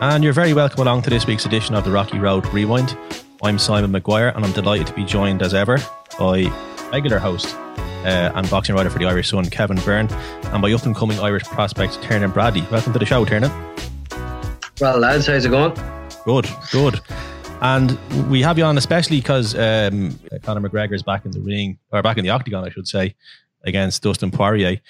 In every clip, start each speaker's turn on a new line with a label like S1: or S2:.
S1: And you're very welcome along to this week's edition of the Rocky Road Rewind. I'm Simon Maguire, and I'm delighted to be joined as ever by regular host uh, and boxing writer for the Irish Sun, Kevin Byrne, and by up and coming Irish prospect, Tiernan Bradley. Welcome to the show, Tiernan.
S2: Well, lads, how's it going?
S1: Good, good. And we have you on especially because um, Conor McGregor is back in the ring, or back in the octagon, I should say, against Dustin Poirier.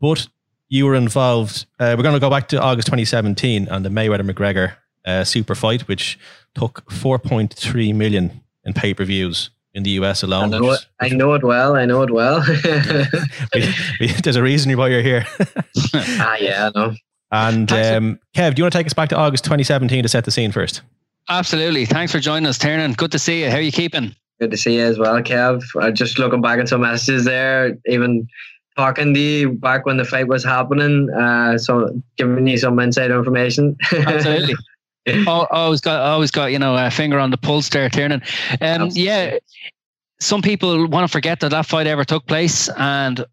S1: But you were involved. Uh, we're going to go back to August 2017 and the Mayweather McGregor uh, super fight, which took 4.3 million in pay per views in the US alone.
S2: I know, it, I know it well. I know it well.
S1: we, we, there's a reason why you're here.
S2: ah, yeah, I know.
S1: And um, Kev, do you want to take us back to August 2017 to set the scene first?
S3: Absolutely. Thanks for joining us, Tiernan. Good to see you. How are you keeping?
S2: Good to see you as well, Kev. Uh, just looking back at some messages there, even talking to you back when the fight was happening. Uh, so giving you some inside information.
S3: Absolutely. I always got, always got, you know, a finger on the pulse there, Tiernan. Um, yeah, some people want to forget that that fight ever took place, and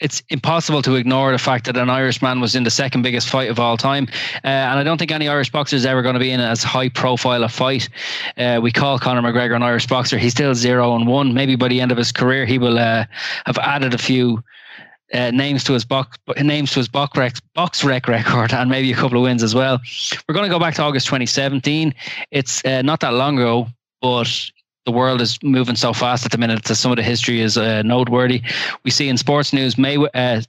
S3: it's impossible to ignore the fact that an Irishman was in the second biggest fight of all time. Uh, and I don't think any Irish boxer is ever going to be in as high profile a fight. Uh, we call Conor McGregor an Irish boxer. He's still zero and one. Maybe by the end of his career, he will uh, have added a few uh, names to his box names to his BoxRec, box rec record and maybe a couple of wins as well. We're going to go back to August 2017. It's uh, not that long ago, but the world is moving so fast at the minute that some of the history is uh, noteworthy. We see in sports news, May, uh,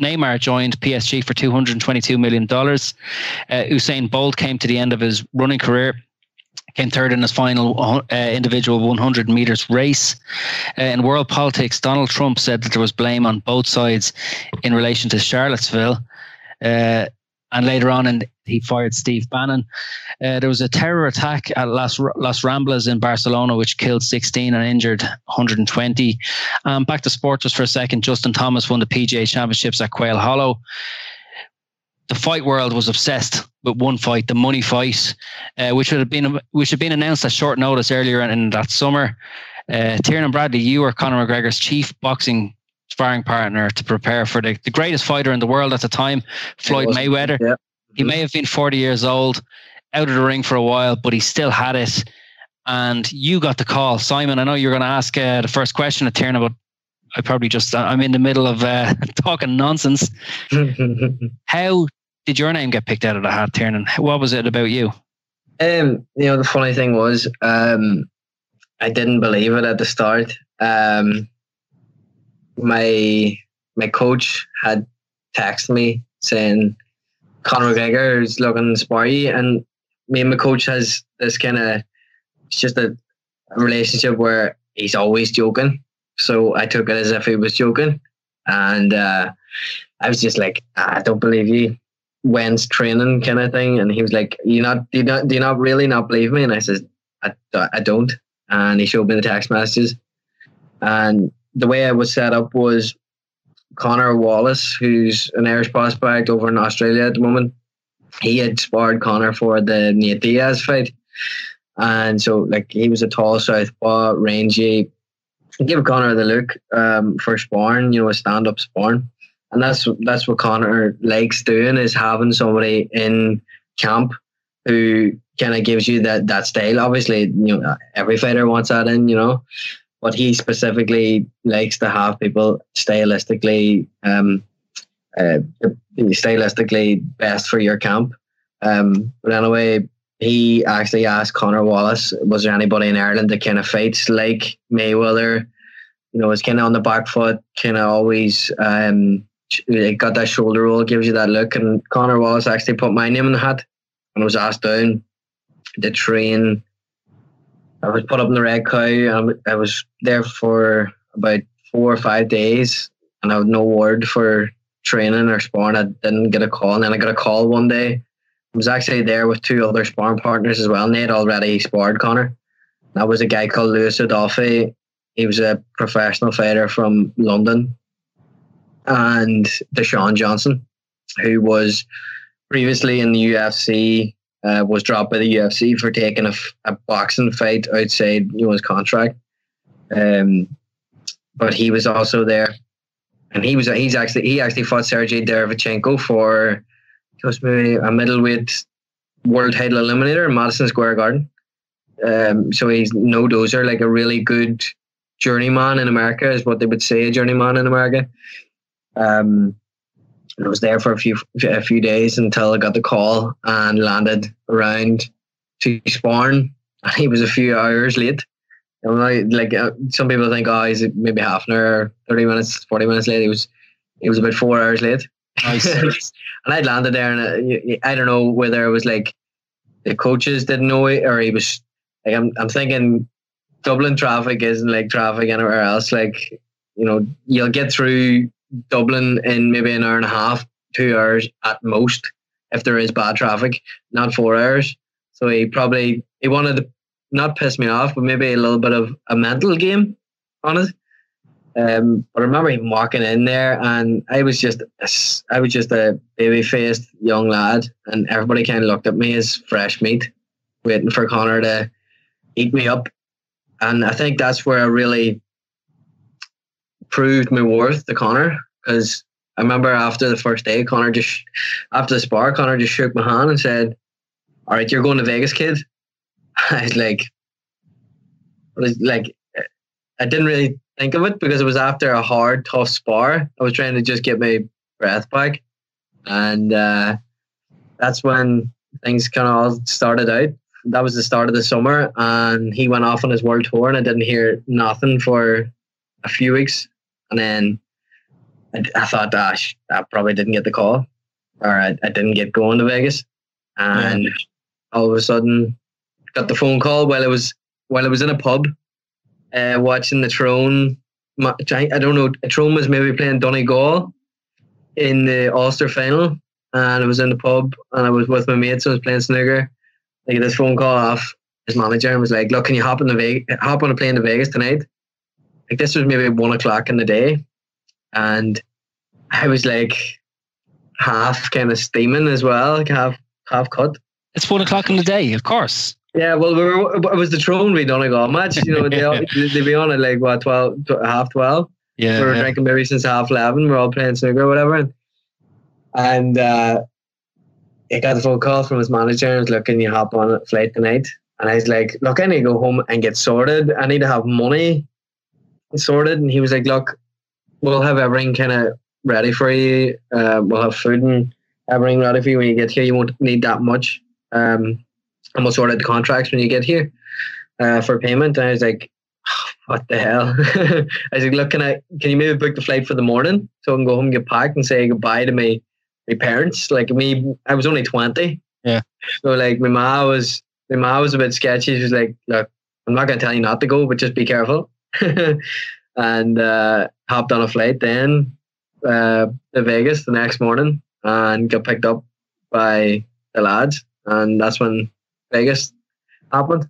S3: Neymar joined PSG for $222 million. Uh, Usain Bolt came to the end of his running career came third in his final uh, individual 100 meters race. Uh, in world politics, Donald Trump said that there was blame on both sides in relation to Charlottesville. Uh, and later on, and he fired Steve Bannon. Uh, there was a terror attack at Las, Las Ramblas in Barcelona, which killed 16 and injured 120. Um, back to sports just for a second. Justin Thomas won the PGA Championships at Quail Hollow the fight world was obsessed with one fight, the money fight, uh, which would have been which had been announced at short notice earlier in, in that summer. Uh, Tiernan Bradley, you were Conor McGregor's chief boxing sparring partner to prepare for the, the greatest fighter in the world at the time, Floyd Mayweather. Yeah. He may have been 40 years old, out of the ring for a while, but he still had it. And you got the call. Simon, I know you're going to ask uh, the first question at Tiernan, but I probably just I'm in the middle of uh, talking nonsense. How did your name get picked out of the hat, Tiernan? What was it about you?
S2: Um, you know, the funny thing was, um, I didn't believe it at the start. Um, my my coach had texted me saying Conor McGregor is looking sporty, and me and my coach has this kind of it's just a relationship where he's always joking. So I took it as if he was joking. And uh, I was just like, I don't believe you. When's training kind of thing? And he was like, you not do you not do you not really not believe me? And I said, I, I don't. And he showed me the text messages. And the way I was set up was Conor Wallace, who's an Irish prospect over in Australia at the moment. He had sparred Conor for the Nate Diaz fight. And so like he was a tall southpaw, rangy, give Conor the look um, for sparring, you know, a stand up sparring. And that's that's what Conor likes doing is having somebody in camp who kind of gives you that that style. Obviously, you know every fighter wants that in, you know, but he specifically likes to have people stylistically, um, uh, stylistically best for your camp. Um, but anyway, he actually asked Conor Wallace, was there anybody in Ireland that kind of fights like Mayweather? You know, is kind of on the back foot, kind of always um, got that shoulder roll, gives you that look. And Conor Wallace actually put my name in the hat and was asked down the train. I was put up in the Red Cow. And I was there for about four or five days, and I had no word for training or sparring. I didn't get a call, and then I got a call one day. I was actually there with two other sparring partners as well, and they had already sparred Conor. That was a guy called Lewis O'Duffy. He was a professional fighter from London, and Deshaun Johnson, who was previously in the UFC, uh, was dropped by the UFC for taking a, a boxing fight outside you know, his contract. Um, but he was also there, and he was he's actually he actually fought Sergey Derevyanchenko for just maybe a middleweight world title eliminator in Madison Square Garden. Um, so he's no dozer, like a really good journeyman in America, is what they would say a journeyman in America. Um, I was there for a few a few days until I got the call and landed around to Sparn. He was a few hours late. like uh, some people think, oh, he's maybe half an hour, thirty minutes, forty minutes late. He was, he was about four hours late. Nice. and I'd landed there, and uh, I don't know whether it was like the coaches didn't know it, or he was like, I'm, I'm thinking Dublin traffic isn't like traffic anywhere else. Like, you know, you'll get through Dublin in maybe an hour and a half, two hours at most, if there is bad traffic, not four hours. So he probably he wanted to not piss me off, but maybe a little bit of a mental game on it. Um, but I remember him walking in there, and I was just I was just a baby faced young lad, and everybody kind of looked at me as fresh meat, waiting for Conor to eat me up. And I think that's where I really proved my worth to Conor because I remember after the first day, Conor just after the spar, Conor just shook my hand and said, "All right, you're going to Vegas, kid." I was like, I was like I didn't really think of it because it was after a hard, tough spar. I was trying to just get my breath back, and uh, that's when things kind of all started out. That was the start of the summer, and he went off on his world tour, and I didn't hear nothing for a few weeks and then I, I thought, gosh, I probably didn't get the call, or I, I didn't get going to Vegas, and yeah. all of a sudden got the phone call while I was while I was in a pub, uh, watching the Tyrone. I don't know. Tyrone was maybe playing Donegal in the Ulster final, and I was in the pub and I was with my mates. And I was playing snooker. I get this phone call off his manager and was like, "Look, can you hop on the Vegas, hop on a plane to Vegas tonight?" like this was maybe one o'clock in the day, and I was like half kind of steaming as well, like half half cut.
S3: It's one o'clock in the day, of course.
S2: Yeah, well, we were, it was the Donegal match. You know, they they be on at like what 12, half twelve.
S3: Yeah,
S2: we were
S3: yeah.
S2: drinking maybe since half eleven. We we're all playing snooker or whatever, and, and uh, he got the phone call from his manager and was like, "Can you hop on a flight tonight?" And I was like, "Look, I need to go home and get sorted. I need to have money sorted, and he was like, "Look, we'll have everything kind of ready for you. Uh, we'll have food and everything ready for you when you get here. You won't need that much, um, and we'll sort out the contracts when you get here uh, for payment." And I was like, oh, "What the hell?" I was like, "Look, can I can you maybe book the flight for the morning so I can go home and get packed and say goodbye to my my parents? Like me, I was only twenty.
S3: Yeah.
S2: So like my mom was my mom was a bit sketchy. She was like, "Look, I'm not gonna tell you not to go, but just be careful." and uh, hopped on a flight then uh, to Vegas the next morning and got picked up by the lads, and that's when Vegas happened.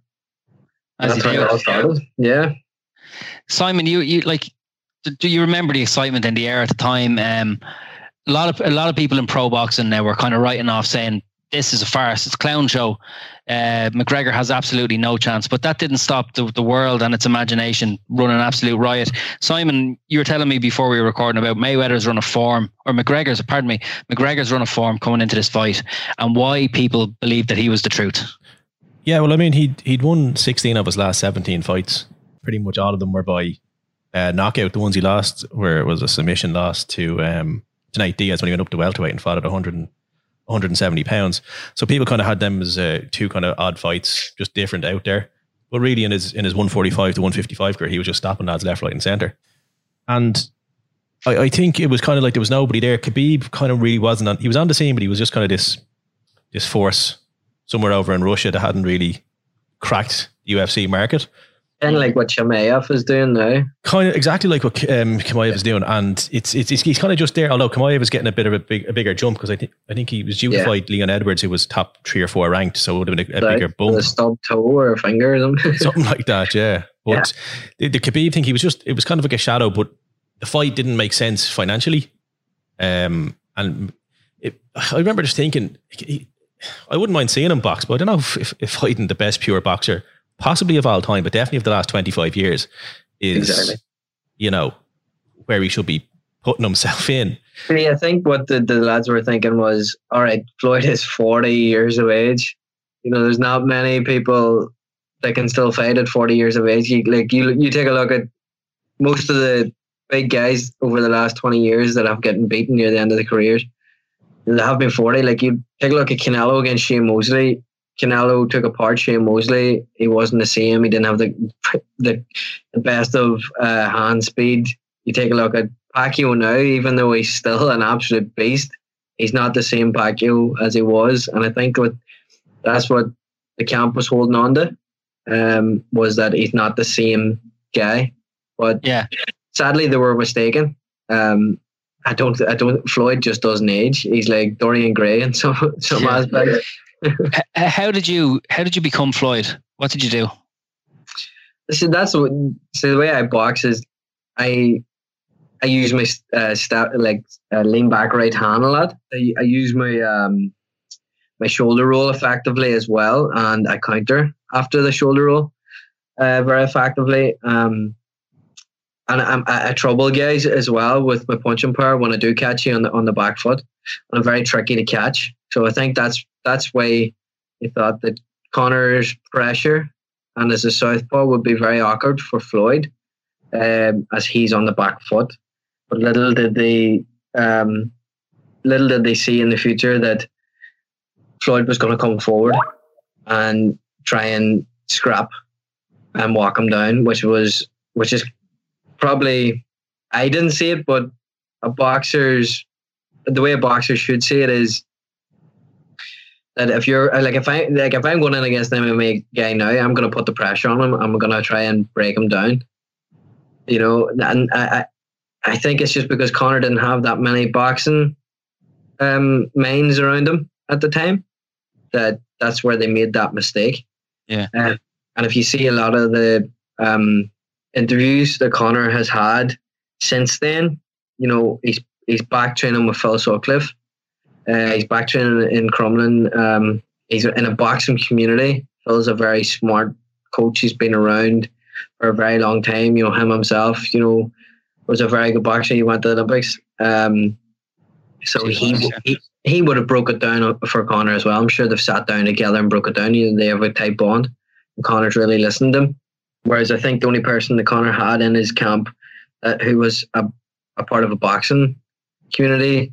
S3: As
S2: that's when it all started. Yeah.
S3: Simon, you you like do you remember the excitement in the air at the time? Um, a lot of a lot of people in pro boxing now were kind of writing off saying this is a farce. It's a clown show. Uh, McGregor has absolutely no chance. But that didn't stop the, the world and its imagination running absolute riot. Simon, you were telling me before we were recording about Mayweather's run of form, or McGregor's, pardon me, McGregor's run of form coming into this fight, and why people believe that he was the truth.
S1: Yeah, well, I mean, he'd he'd won 16 of his last 17 fights. Pretty much all of them were by uh, knockout. The ones he lost where it was a submission loss to um, to Nate Diaz when he went up to welterweight and fought at 100, 170 pounds. So people kind of had them as uh, two kind of odd fights, just different out there. But really, in his in his 145 to 155 career, he was just stopping lads left, right, and centre. And I, I think it was kind of like there was nobody there. Khabib kind of really wasn't on. He was on the scene, but he was just kind of this this force somewhere over in Russia that hadn't really cracked UFC market.
S2: Kind of like what Chimaev is doing now.
S1: Kind of exactly like what um, Chimaev is doing, and it's, it's, it's he's kind of just there. Although Chimaev is getting a bit of a big a bigger jump because I think I think he was due to
S2: Yeah.
S1: fight Leon Edwards, who was top three or four ranked, so it would have been a, a bigger bump,
S2: a stub toe or a finger or something.
S1: something like that. Yeah, but the, the Khabib thing, he was just it was kind of like a shadow, but the fight didn't make sense financially. Um, and it, I remember just thinking, he, I wouldn't mind seeing him box, but I don't know if, if, if fighting the best pure boxer, possibly of all time, but definitely of the last 25 years, is,
S2: Exactly.
S1: you know, where he should be putting himself in.
S2: See, I think what the, the lads were thinking was, all right, Floyd is 40 years of age. You know, there's not many people that can still fight at 40 years of age. You, like you, you take a look at most of the big guys over the last 20 years that have gotten beaten near the end of the careers. They have been 40. Like you take a look at Canelo against Shane Mosley. Canelo took apart Shane Mosley. He wasn't the same. He didn't have the the, the best of uh, hand speed. You take a look at Pacquiao now, even though he's still an absolute beast, he's not the same Pacquiao as he was. And I think what that's what the camp was holding on to um, was that he's not the same guy. But
S3: Yeah.
S2: sadly, they were mistaken. Um, I don't. I don't. Floyd just doesn't age. He's like Dorian Gray in some some
S3: Yeah.
S2: aspects.
S3: How did you how did you become Floyd? What did you do?
S2: See, that's what. So the way I box is, I I use my uh, like uh, lean back right hand a lot. I, I use my um my shoulder roll effectively as well, and I counter after the shoulder roll uh, very effectively. Um, and I'm, I trouble guys as well with my punching power when I do catch you on the on the back foot, and I'm very tricky to catch. So I think that's that's why he thought that Conor's pressure and as a southpaw would be very awkward for Floyd, um, as he's on the back foot. But little did they, um, little did they see in the future that Floyd was going to come forward and try and scrap and walk him down, which was, which is probably, I didn't see it, but a boxer's, the way a boxer should see it is that if you're like if I like if I'm going in against an MMA guy now, I'm going to put the pressure on him. I'm going to try and break him down. You know, and I I, think it's just because Conor didn't have that many boxing um, minds around him at the time that that's where they made that mistake.
S3: Yeah.
S2: Uh, and if you see a lot of the um, interviews that Conor has had since then, you know, he's he's back training with Phil Sutcliffe. Uh, he's back training in Crumlin. Um, he's in a boxing community. Phil's a very smart coach. He's been around for a very long time. You know, him himself, you know, was a very good boxer. He went to the Olympics. Um, so he, he he would have broke it down for Conor as well. I'm sure they've sat down together and broke it down. You know, they have a tight bond. And Conor's really listened to him. Whereas I think the only person that Conor had in his camp uh, who was a, a part of a boxing community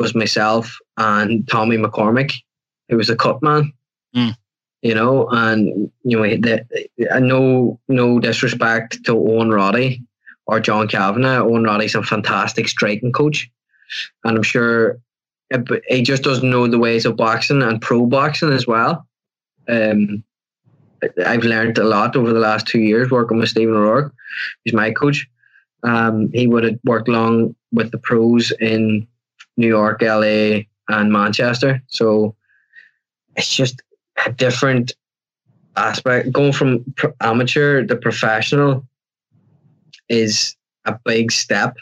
S2: was myself and Tommy McCormick, who was a cut man.
S3: Mm.
S2: You know, and you know, the, uh, no no disrespect to Owen Roddy or John Kavanagh. Owen Roddy's a fantastic striking coach, and I'm sure but he just doesn't know the ways of boxing and pro boxing as well. Um, I've learned a lot over the last two years working with Stephen O'Rourke. He's my coach. Um, he would have worked long with the pros in New York, LA, and Manchester. So it's just a different aspect. Going from amateur to professional is a big step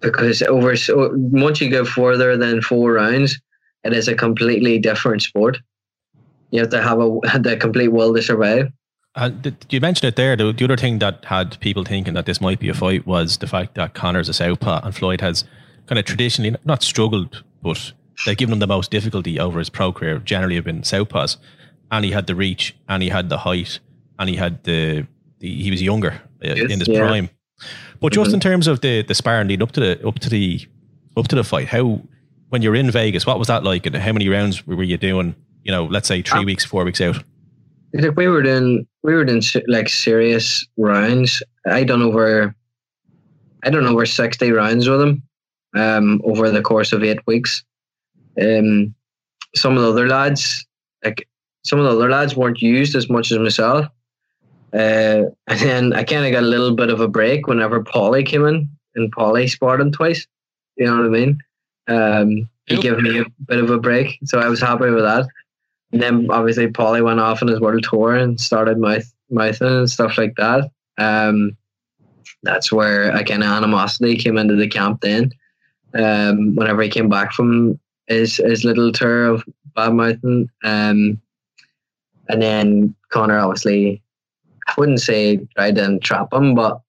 S2: because over so once you go further than four rounds, it is a completely different sport. You have to have a the complete will to survive.
S1: Uh, you mentioned it there. The, the, other thing that had people thinking that this might be a fight was the fact that Conor's a southpaw and Floyd has kind of traditionally not struggled, but they've given him the most difficulty over his pro career. Generally, have been southpaws, and he had the reach, and he had the height, and he had the, the he was younger uh, yes, in his yeah. prime. But just mm-hmm. in terms of the the sparring lead up to the up to the up to the fight, how when you're in Vegas, what was that like, and how many rounds were you doing? You know, let's say three um, weeks, four weeks out.
S2: Like we were doing, we were doing like serious rounds. I done over, I don't know, over sixty rounds with him, um, over the course of eight weeks. Um, some of the other lads, like some of the other lads, weren't used as much as myself. Uh, and then I kind of got a little bit of a break whenever Paulie came in, and Paulie sparred him twice. You know what I mean? Um, he gave me a bit of a break, so I was happy with that. And then obviously Paulie went off on his world tour and started mouth mouthing and stuff like that. Um, that's where a kind of animosity came into the camp then. Um, whenever he came back from his his little tour of bad mouthing, um, and then Conor obviously, I wouldn't say tried to trap him, but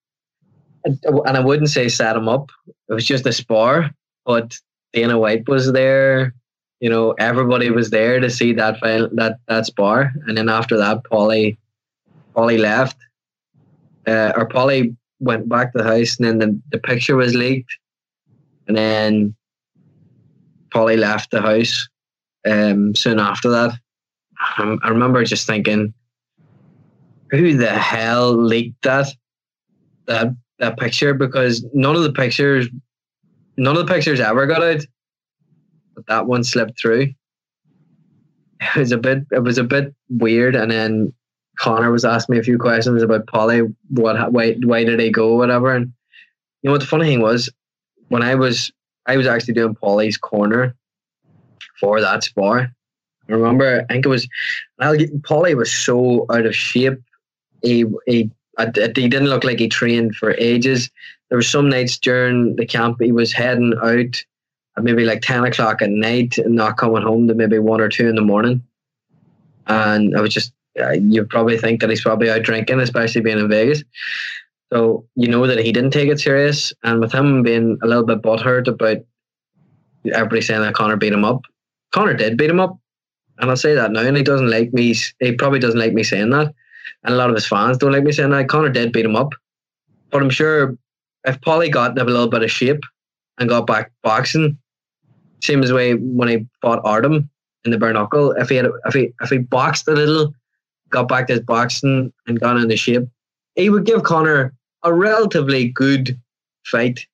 S2: and I wouldn't say set him up. It was just a spar, but Dana White was there. You know, everybody was there to see that final, that that spar, and then after that, Paulie, Paulie left, uh, or Paulie went back to the house, and then the, the picture was leaked, and then Paulie left the house. Um, soon after that, I, remember just thinking, who the hell leaked that that that picture? Because none of the pictures none of the pictures ever got out, but that one slipped through. It was a bit it was a bit weird, and then Conor was asking me a few questions about Paulie. what why why did he go, whatever. And you know what the funny thing was, when I was I was actually doing Paulie's corner for that spar. I remember, I think it was, Paulie was so out of shape. He, he, he didn't look like he trained for ages there were some nights during the camp he was heading out at maybe like 10 o'clock at night and not coming home to maybe 1 or 2 in the morning. And I was just, you probably think that he's probably out drinking, especially being in Vegas. So you know that he didn't take it serious. And with him being a little bit butthurt about everybody saying that Conor beat him up, Conor did beat him up. And I'll say that now. And he doesn't like me, he probably doesn't like me saying that. And a lot of his fans don't like me saying that. Conor did beat him up. But I'm sure if Paulie got a little bit of shape and got back boxing, same as way when he fought Artem in the bare knuckle, if he had if he if he boxed a little, got back to his boxing and got into shape, he would give Conor a relatively good fight.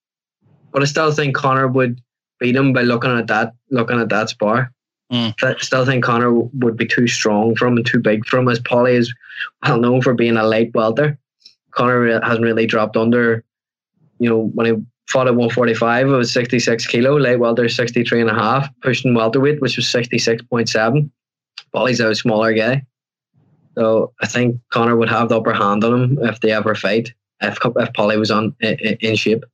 S2: But I still think Conor would beat him by looking at that looking at that spar. Mm. I still think Conor would be too strong for him and too big for him, as Paulie is well known for being a light welter. Conor hasn't really dropped under you know, when he fought at 145, it was 66 kilo, light welter 63 and a half, pushing welterweight, which was 66.7. Paulie's a smaller guy. So I think Conor would have the upper hand on him if they ever fight, if, if Paulie was on in shape.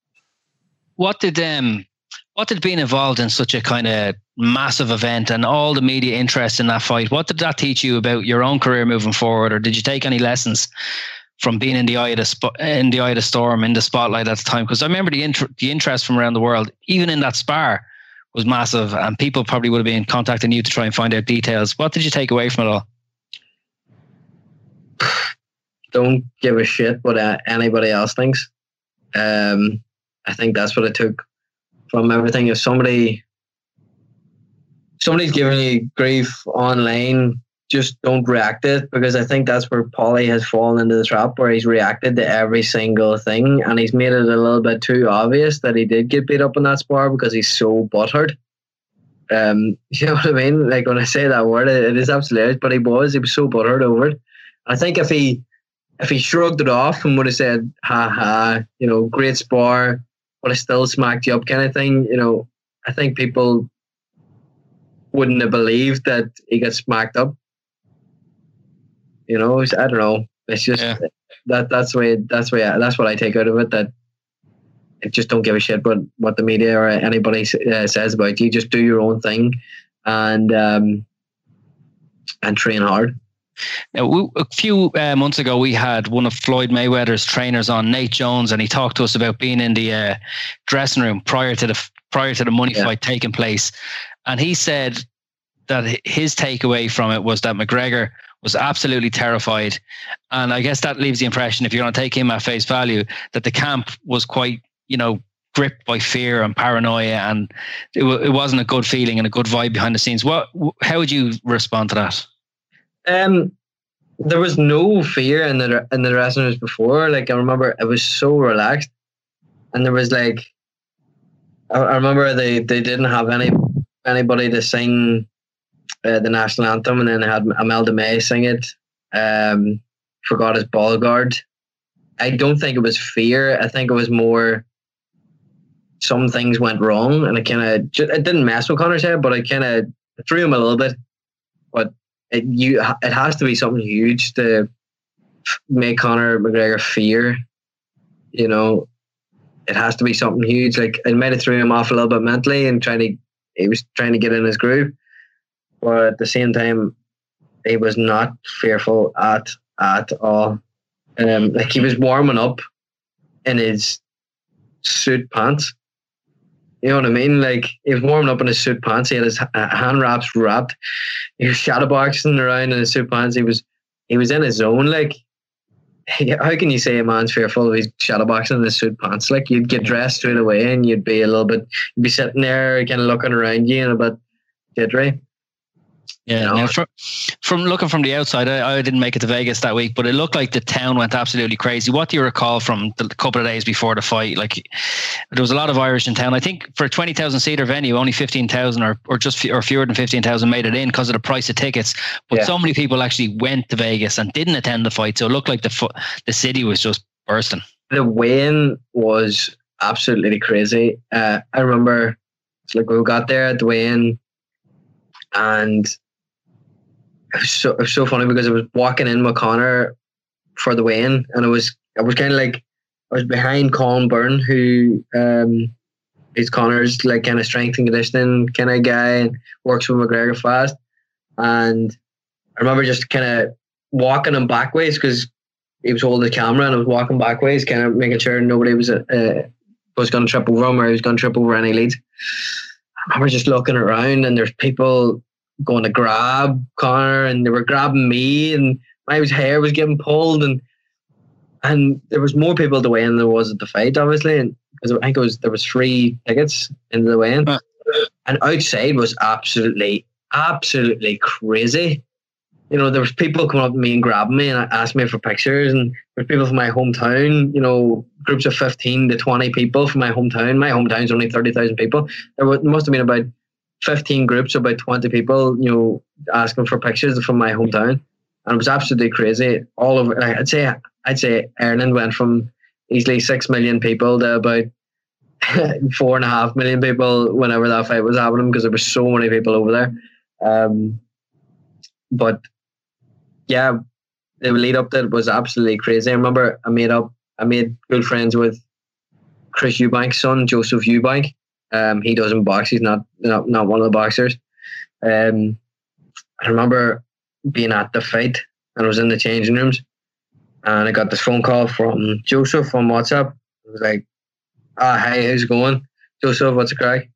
S3: What did um what did being involved in such a kind of massive event and all the media interest in that fight, what did that teach you about your own career moving forward, or did you take any lessons from being in the eye of the sp- in the eye of the storm in the spotlight at the time? Because I remember the int- the interest from around the world even in that spar was massive and people probably would have been contacting you to try and find out details. What did you take away from it all
S2: don't give a shit what uh, anybody else thinks um, I think that's what I took from everything if somebody somebody's giving you grief online just don't react to it because I think that's where Paulie has fallen into the trap where he's reacted to every single thing and he's made it a little bit too obvious that he did get beat up in that spar because he's so butthurt. Um, you know what I mean? Like when I say that word, it, it is absolutely, but he was, he was so butthurt over it. I think if he if he shrugged it off and would have said, ha ha, you know, great spar, but I still smacked you up kind of thing, you know, I think people wouldn't have believed that he got smacked up. You know, I don't know. It's just yeah. that that's the way that's way that's what I take out of it. That I just don't give a shit what what the media or anybody uh, says about you. Just do your own thing, and um, and train hard.
S3: Now, we, a few uh, months ago, we had one of Floyd Mayweather's trainers on, Nate Jones, and he talked to us about being in the uh, dressing room prior to the prior to the money yeah. fight taking place, and he said that his takeaway from it was that McGregor was absolutely terrified, and I guess that leaves the impression, if you're going to take him at face value, that the camp was quite, you know, gripped by fear and paranoia, and it, it wasn't a good feeling and a good vibe behind the scenes. What? How would you respond to that?
S2: Um, there was no fear in the in the dressing rooms before. Like I remember, it was so relaxed, and there was like, I, I remember they they didn't have any anybody to sing uh, the national anthem, and then they had Imelda May sing it. Um, forgot his ball guard. I don't think it was fear. I think it was more some things went wrong, and I kind of it didn't mess with Conor's head, but I kind of threw him a little bit. It you it has to be something huge to make Conor McGregor fear. You know, it has to be something huge. Like it might have threw him off a little bit mentally and trying to he was trying to get in his groove, but at the same time, he was not fearful at at all. Um, like he was warming up in his suit pants you know what I mean? Like he was warming up in his suit pants. He had his hand wraps wrapped. He was shadowboxing around in his suit pants. He was he was in his zone. Like how can you say a man's fearful if he's shadowboxing in his suit pants? Like you'd get dressed straight away and you'd be a little bit you'd be sitting there kind of looking around you and a bit jittery.
S3: Yeah. You know? from, from, looking from the outside, I, I, didn't make it to Vegas that week, but it looked like the town went absolutely crazy. What do you recall from the couple of days before the fight? Like there was a lot of Irish in town. I think for a twenty thousand seater venue, only fifteen thousand or or just or fewer than fifteen thousand made it in because of the price of tickets. But yeah. so many people actually went to Vegas and didn't attend the fight, so it looked like the the city was just bursting.
S2: The weigh-in was absolutely crazy. Uh, I remember, it's like we got there at the weigh-in, and it was so it was so funny because I was walking in with for the weigh-in, and it was I was kind of like I was behind Colin Byrne, who um, is Conor's like kind of strength and conditioning kind of guy, and works with McGregor fast. And I remember just kind of walking him backways because he was holding the camera, and I was walking backways, kind of making sure nobody was uh, was going to trip over him or he was going to trip over any leads. I remember just looking around, and there's people going to grab Conor and they were grabbing me and my hair was getting pulled and and there was more people the weigh in than there was at the fight, obviously, and because I think it was there was three tickets in the weigh-in, and outside was absolutely, absolutely crazy. You know, there was people coming up to me and grabbing me and asking me for pictures, and there's people from my hometown. You know, groups of fifteen to twenty people from my hometown. My hometown's only thirty thousand people. There must have been about 15 groups, about 20 people, you know, asking for pictures from my hometown. And it was absolutely crazy. All over, like, I'd say, I'd say Ireland went from easily 6 million people to about four and a half million people whenever that fight was happening because there were so many people over there. Um, but yeah, the lead up to it was absolutely crazy. I remember I made up, I made good friends with Chris Eubank's son, Joseph Eubank. Um, he doesn't box. He's not not, not one of the boxers. Um, I remember being at the fight and I was in the changing rooms and I got this phone call from Joseph on WhatsApp. It was like, ah, oh, hey, how's it going? Joseph, what's the crack?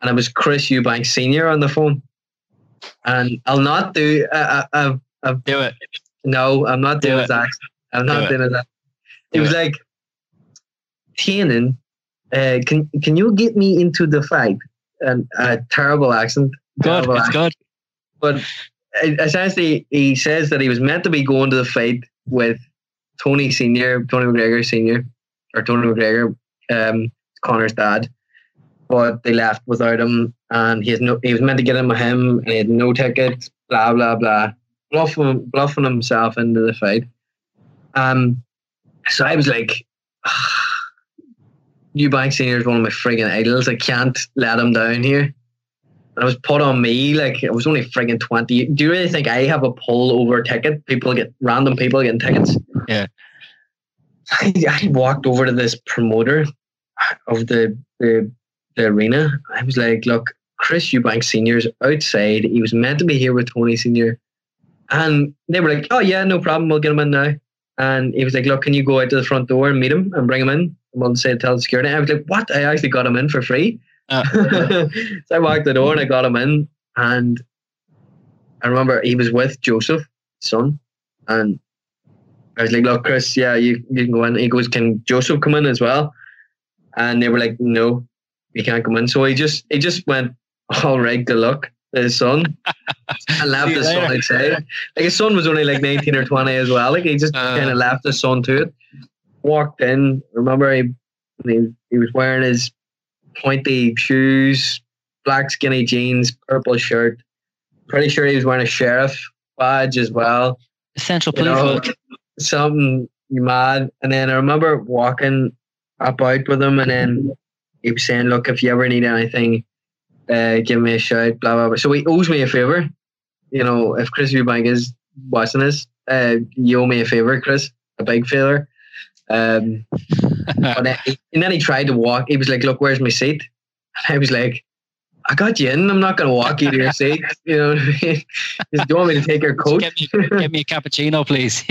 S2: And it was Chris Eubank Sr. on the phone. And I'll not do, uh, uh, uh,
S3: do it.
S2: No, I'm not doing that. I'm not do doing that. It, it was like, Tiernan uh, can can you get me into the fight? And a terrible accent.
S3: Good, it's good.
S2: But essentially, he says that he was meant to be going to the fight with Tony Senior, Tony McGregor Senior, or Tony McGregor, um, Conor's dad. But they left without him, and he has no. He was meant to get in with him, and he had no tickets. Blah blah blah, bluffing bluffing himself into the fight. Um, so I was like. Eubank Senior is one of my frigging idols. I can't let him down here. And it was put on me like it was only frigging twenty. Do you really think I have a pull over ticket? People get random people getting tickets.
S3: Yeah.
S2: I, I walked over to this promoter of the, the the arena. I was like, look, Chris Eubank Senior's outside. He was meant to be here with Tony Senior, and they were like, "Oh yeah, no problem. We'll get him in now." And he was like, "Look, can you go out to the front door and meet him and bring him in?" We'll say tell the security. I was like, "What? I actually got him in for free."
S3: Uh.
S2: so I walked the door and I got him in, and I remember he was with Joseph, son, and I was like, "Look, Chris, yeah, you, you can go in." He goes, "Can Joseph come in as well?" And they were like, "No, he can't come in." So he just he just went, "All right, good luck." His son and left his son
S3: later.
S2: outside. Like his son was only like nineteen or twenty as well. Like he just
S3: Uh.
S2: kind of left his son to it. Walked in. Remember, he he, he was wearing his pointy shoes, black skinny jeans, purple shirt. Pretty sure he was wearing a sheriff badge as well.
S3: Essential
S2: You
S3: police.
S2: know,
S3: work.
S2: something mad. And then I remember walking about with him, and then he was saying, "Look, if you ever need anything, uh, give me a shout." Blah blah blah. So he owes me a favor. You know, if Chris Eubank is watching this, uh, you owe me a favor, Chris, a big favor. Um, but then and then he tried to walk. He was like, "Look, where's my seat?" And I was like, "I got you in. I'm not going to walk you to your seat." You know, what I mean? Just do you want me to take your coat?
S3: Get me, get me a cappuccino, please.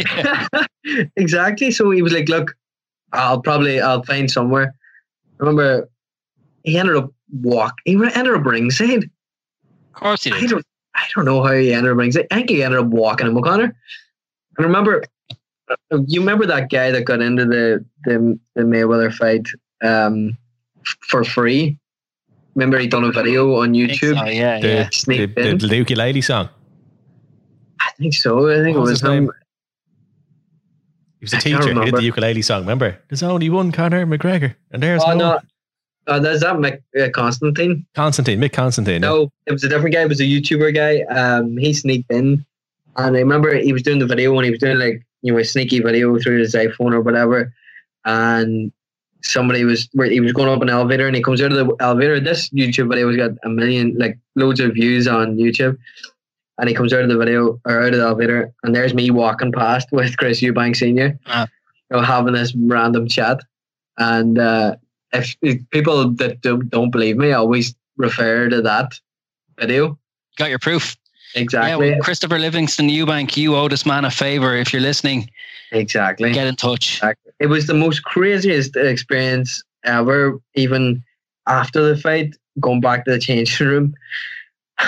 S2: exactly. So he was like, "Look, I'll probably I'll find somewhere." I remember he ended up walk. He ended up ringside.
S3: of course
S2: I
S3: did.
S2: don't I don't know how he ended up ringside. I think he ended up walking in O'Connor. And remember, uh, you remember that guy that got into the the, the Mayweather fight um, for free? Remember he done a video on YouTube.
S3: so, yeah,
S1: The,
S3: yeah.
S1: the,
S2: Sneaked
S1: the,
S2: in.
S1: the ukulele song.
S2: I think so. I think
S1: What
S2: it
S1: was
S2: was
S1: his name?
S2: him.
S1: He was a
S2: I can't
S1: teacher. He did the ukulele song. Remember? There's only one Conor McGregor, and there's
S2: Oh
S1: no,
S2: no, oh, there's that Mick uh, Constantine.
S1: Constantine, Mick Constantine.
S2: No, it was a different guy. It was a YouTuber guy. Um, he sneaked in, and I remember he was doing the video when he was doing like you know a sneaky video through his iPhone or whatever, and somebody was where he was going up an elevator and he comes out of the elevator. This YouTube video has got a million like loads of views on YouTube. And he comes out of the video or out of the elevator, and there's me walking past with Chris Eubank Senior,
S3: Ah.
S2: you know, having this random chat. And uh, if, if people that don't, don't believe me, I always refer to that video.
S3: Got your proof.
S2: Exactly.
S3: Yeah, well, Christopher Livingston Eubank, you owe this man a favor. If you're listening,
S2: exactly.
S3: get in touch.
S2: Exactly. It was the most craziest experience ever, even after the fight, going back to the changing room.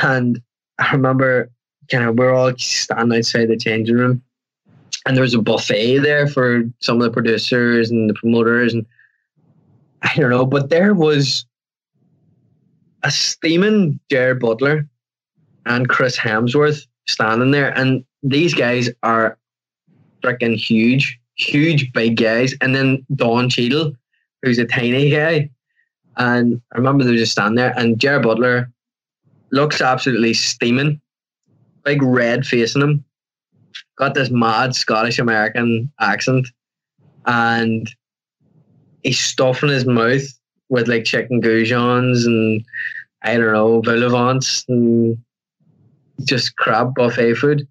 S2: And I remember kind of we're all standing outside the changing room. And there was a buffet there for some of the producers and the promoters and I don't know, but there was a steaming Gerard Butler and Chris Hemsworth standing there. And these guys are freaking huge, huge big guys. And then Don Cheadle, who's a tiny guy. And I remember they were just standing there, and Gerard Butler looks absolutely steaming, big red facing him, got this mad Scottish American accent, and he's stuffing his mouth with like chicken goujons and I don't know, vents and just crab buffet food.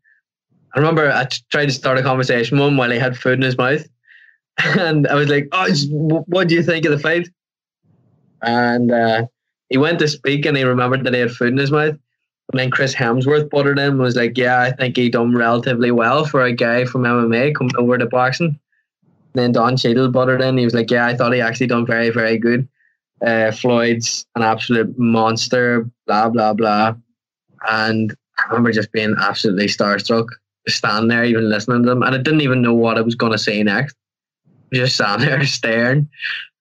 S2: I remember I t- tried to start a conversation with him while he had food in his mouth. And I was like, oh, what do you think of the fight? And uh, he went to speak and he remembered that he had food in his mouth. And then Chris Hemsworth buttered in and was like, yeah, I think he done relatively well for a guy from MMA coming over to boxing. And then Don Cheadle buttered in. He was like, yeah, I thought he actually done very, very good. Uh, Floyd's an absolute monster, blah, blah, blah. And I remember just being absolutely starstruck, standing there, even listening to them. And I didn't even know what I was going to say next. Just standing there staring.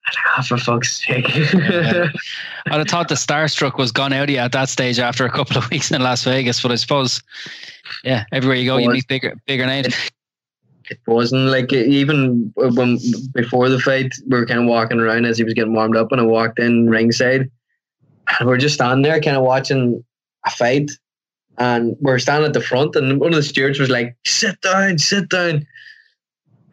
S2: I was like, oh, for fuck's sake.
S3: Yeah. I'd have thought the starstruck was gone out of you at that stage after a couple of weeks in Las Vegas, but I suppose, yeah, everywhere you go, you meet bigger, bigger names.
S2: it wasn't like even when before the fight, we were kind of walking around as he was getting warmed up, and I walked in ringside, and we're just standing there, kind of watching a fight, and we're standing at the front, and one of the stewards was like, "Sit down, sit down."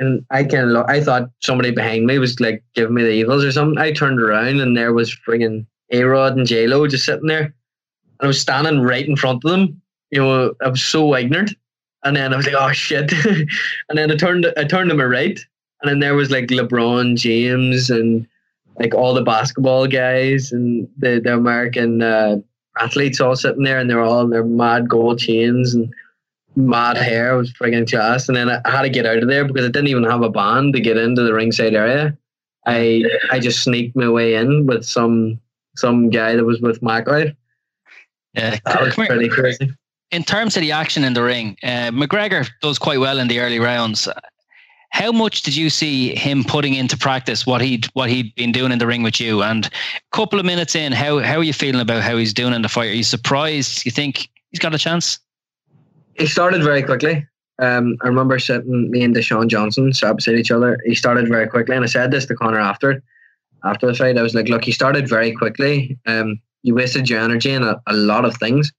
S2: And I kind of, I thought somebody behind me was like giving me the evils or something. I turned around and there was friggin' A Rod and J Lo just sitting there, and I was standing right in front of them. You know, I was so ignorant. And then I was like, oh shit. and then I turned I turned to my right. And then there was like LeBron James and like all the basketball guys and the, the American uh, athletes all sitting there, and they're all in their mad gold chains and mad hair. It was friggin' class. And then I had to get out of there because I didn't even have a band to get into the ringside area. I I just sneaked my way in with some some guy that was with MacLife.
S3: Yeah,
S2: That was pretty crazy.
S3: in terms of the action in the ring, uh, McGregor does quite well in the early rounds. How much did you see him putting into practice what he'd what he'd been doing in the ring with you? And a couple of minutes in, how how are you feeling about how he's doing in the fight? Are you surprised? You think he's got a chance?
S2: He started very quickly. Um, I remember sitting me and Deshaun Johnson sat beside each other. He started very quickly, and I said this to Conor after after the fight. I was like, "Look, he started very quickly. Um, you wasted your energy in a, a lot of things,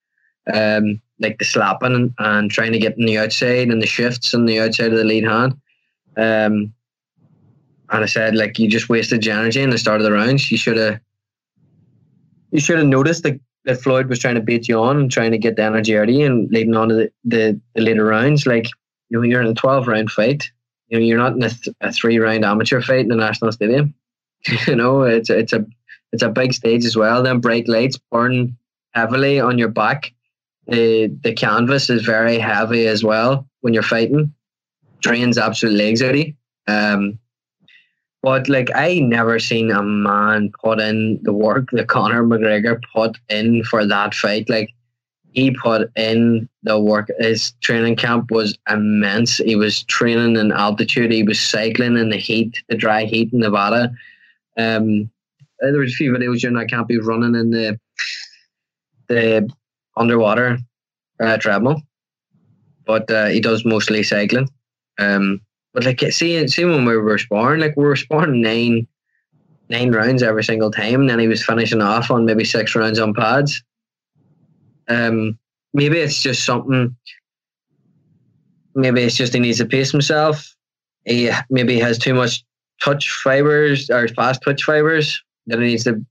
S2: um, like the slapping and, and trying to get in the outside and the shifts on the outside of the lead hand. Um, and I said, like, you just wasted your energy in the start of the rounds. You should have, you should have noticed that, that Floyd was trying to beat you on and trying to get the energy out of you and leading on to the, the, the later rounds. Like, you know, you're in a 12 round fight. You know, you're not in a, th- a three round amateur fight in the national stadium. you know, it's it's a it's a big stage as well. Then bright lights burn heavily on your back. The the canvas is very heavy as well when you're fighting. Drains absolute legs out. Um, but like I never seen a man put in the work that Conor McGregor put in for that fight. Like he put in the work. His training camp was immense. He was training in altitude. He was cycling in the heat, the dry heat in Nevada. Um, there was a few videos during that camp. He was running in the the underwater uh, treadmill, but uh, he does mostly cycling. Um, but like seeing see when we were sparring, like we were sparring nine nine rounds every single time, and then he was finishing off on maybe six rounds on pads. Um, maybe it's just something. Maybe it's just he needs to pace himself. He maybe has too much twitch fibers or fast twitch fibers that he needs to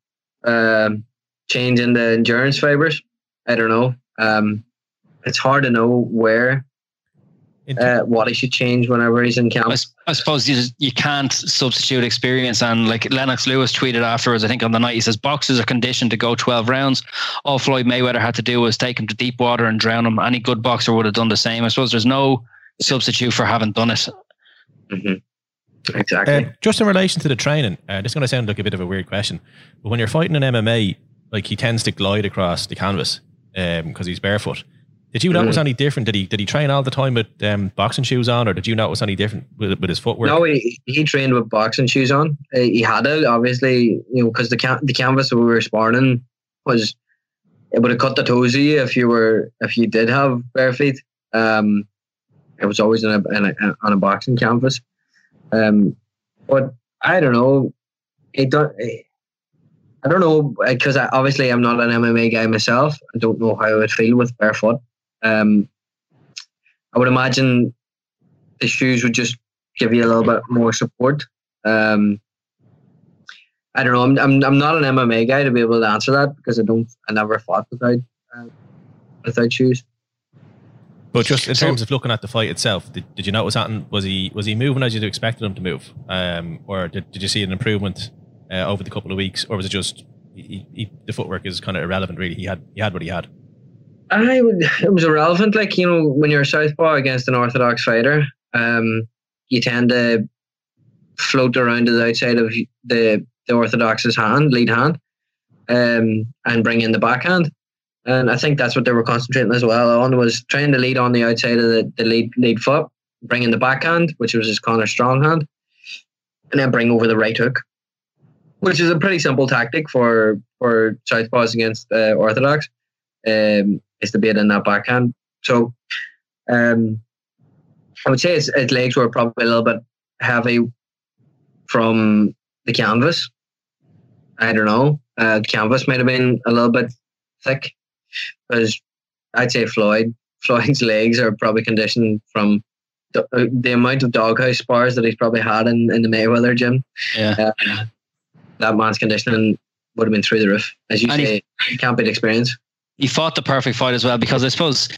S2: um, change into endurance fibers. I don't know. Um, it's hard to know where uh, what he should change whenever he's in camp.
S3: I suppose you, you can't substitute experience. And like Lennox Lewis tweeted afterwards, I think on the night, he says boxers are conditioned to go 12 rounds. All Floyd Mayweather had to do was take him to deep water and drown him. Any good boxer would have done the same. I suppose there's no substitute for having done it.
S2: Mm-hmm. Exactly.
S1: Uh, just in relation to the training, uh, this is going to sound like a bit of a weird question, but when you're fighting in MMA, like he tends to glide across the canvas because he's barefoot. Did you notice
S2: Mm.
S1: any different? Did he did he train all the time with um, boxing shoes on, or did you notice any different with, with his footwork?
S2: No, he, he trained with boxing shoes on. Uh, He had it obviously, you know, because the can- the canvas we were sparring was it would have cut the toes of you if you were if you did have bare feet. Um, it was always in a, in a on a boxing canvas. Um, but I don't know. It don't. I don't know because obviously I'm not an MMA guy myself. I don't know how I would feel with barefoot. Um, I would imagine the shoes would just give you a little bit more support. Um, I don't know. I'm, I'm I'm not an MMA guy to be able to answer that because I don't. I never fought without uh, without shoes.
S1: But just in
S3: So-
S1: terms of looking at the fight itself, did, did you notice something? Was he was he moving as you'd expected him to move, um, or did, did you see an improvement uh, over the couple of weeks, or was it just he, he, the footwork is kind of irrelevant? Really, he had he had what he had.
S2: I would. It was irrelevant. Like you know, when you're a southpaw against an orthodox fighter, um, you tend to float around to the outside of the the orthodox's hand, lead hand, um, and bring in the backhand. And I think that's what they were concentrating as well on was trying to lead on the outside of the, the lead lead foot, bring in the backhand, which was his Conor strong hand, and then bring over the right hook, which is a pretty simple tactic for for southpaws against uh, orthodox um, is to be in that backhand. So um, I would say his, his legs were probably a little bit heavy from the canvas. I don't know. Uh, canvas might have been a little bit thick because I'd say Floyd Floyd's legs are probably conditioned from the, uh, the amount of doghouse spars that he's probably had in, in the Mayweather gym.
S3: Yeah.
S2: Uh, that man's conditioning would have been through the roof. As you
S3: And he-
S2: say, you can't beat experience.
S3: He fought the perfect fight as well because I suppose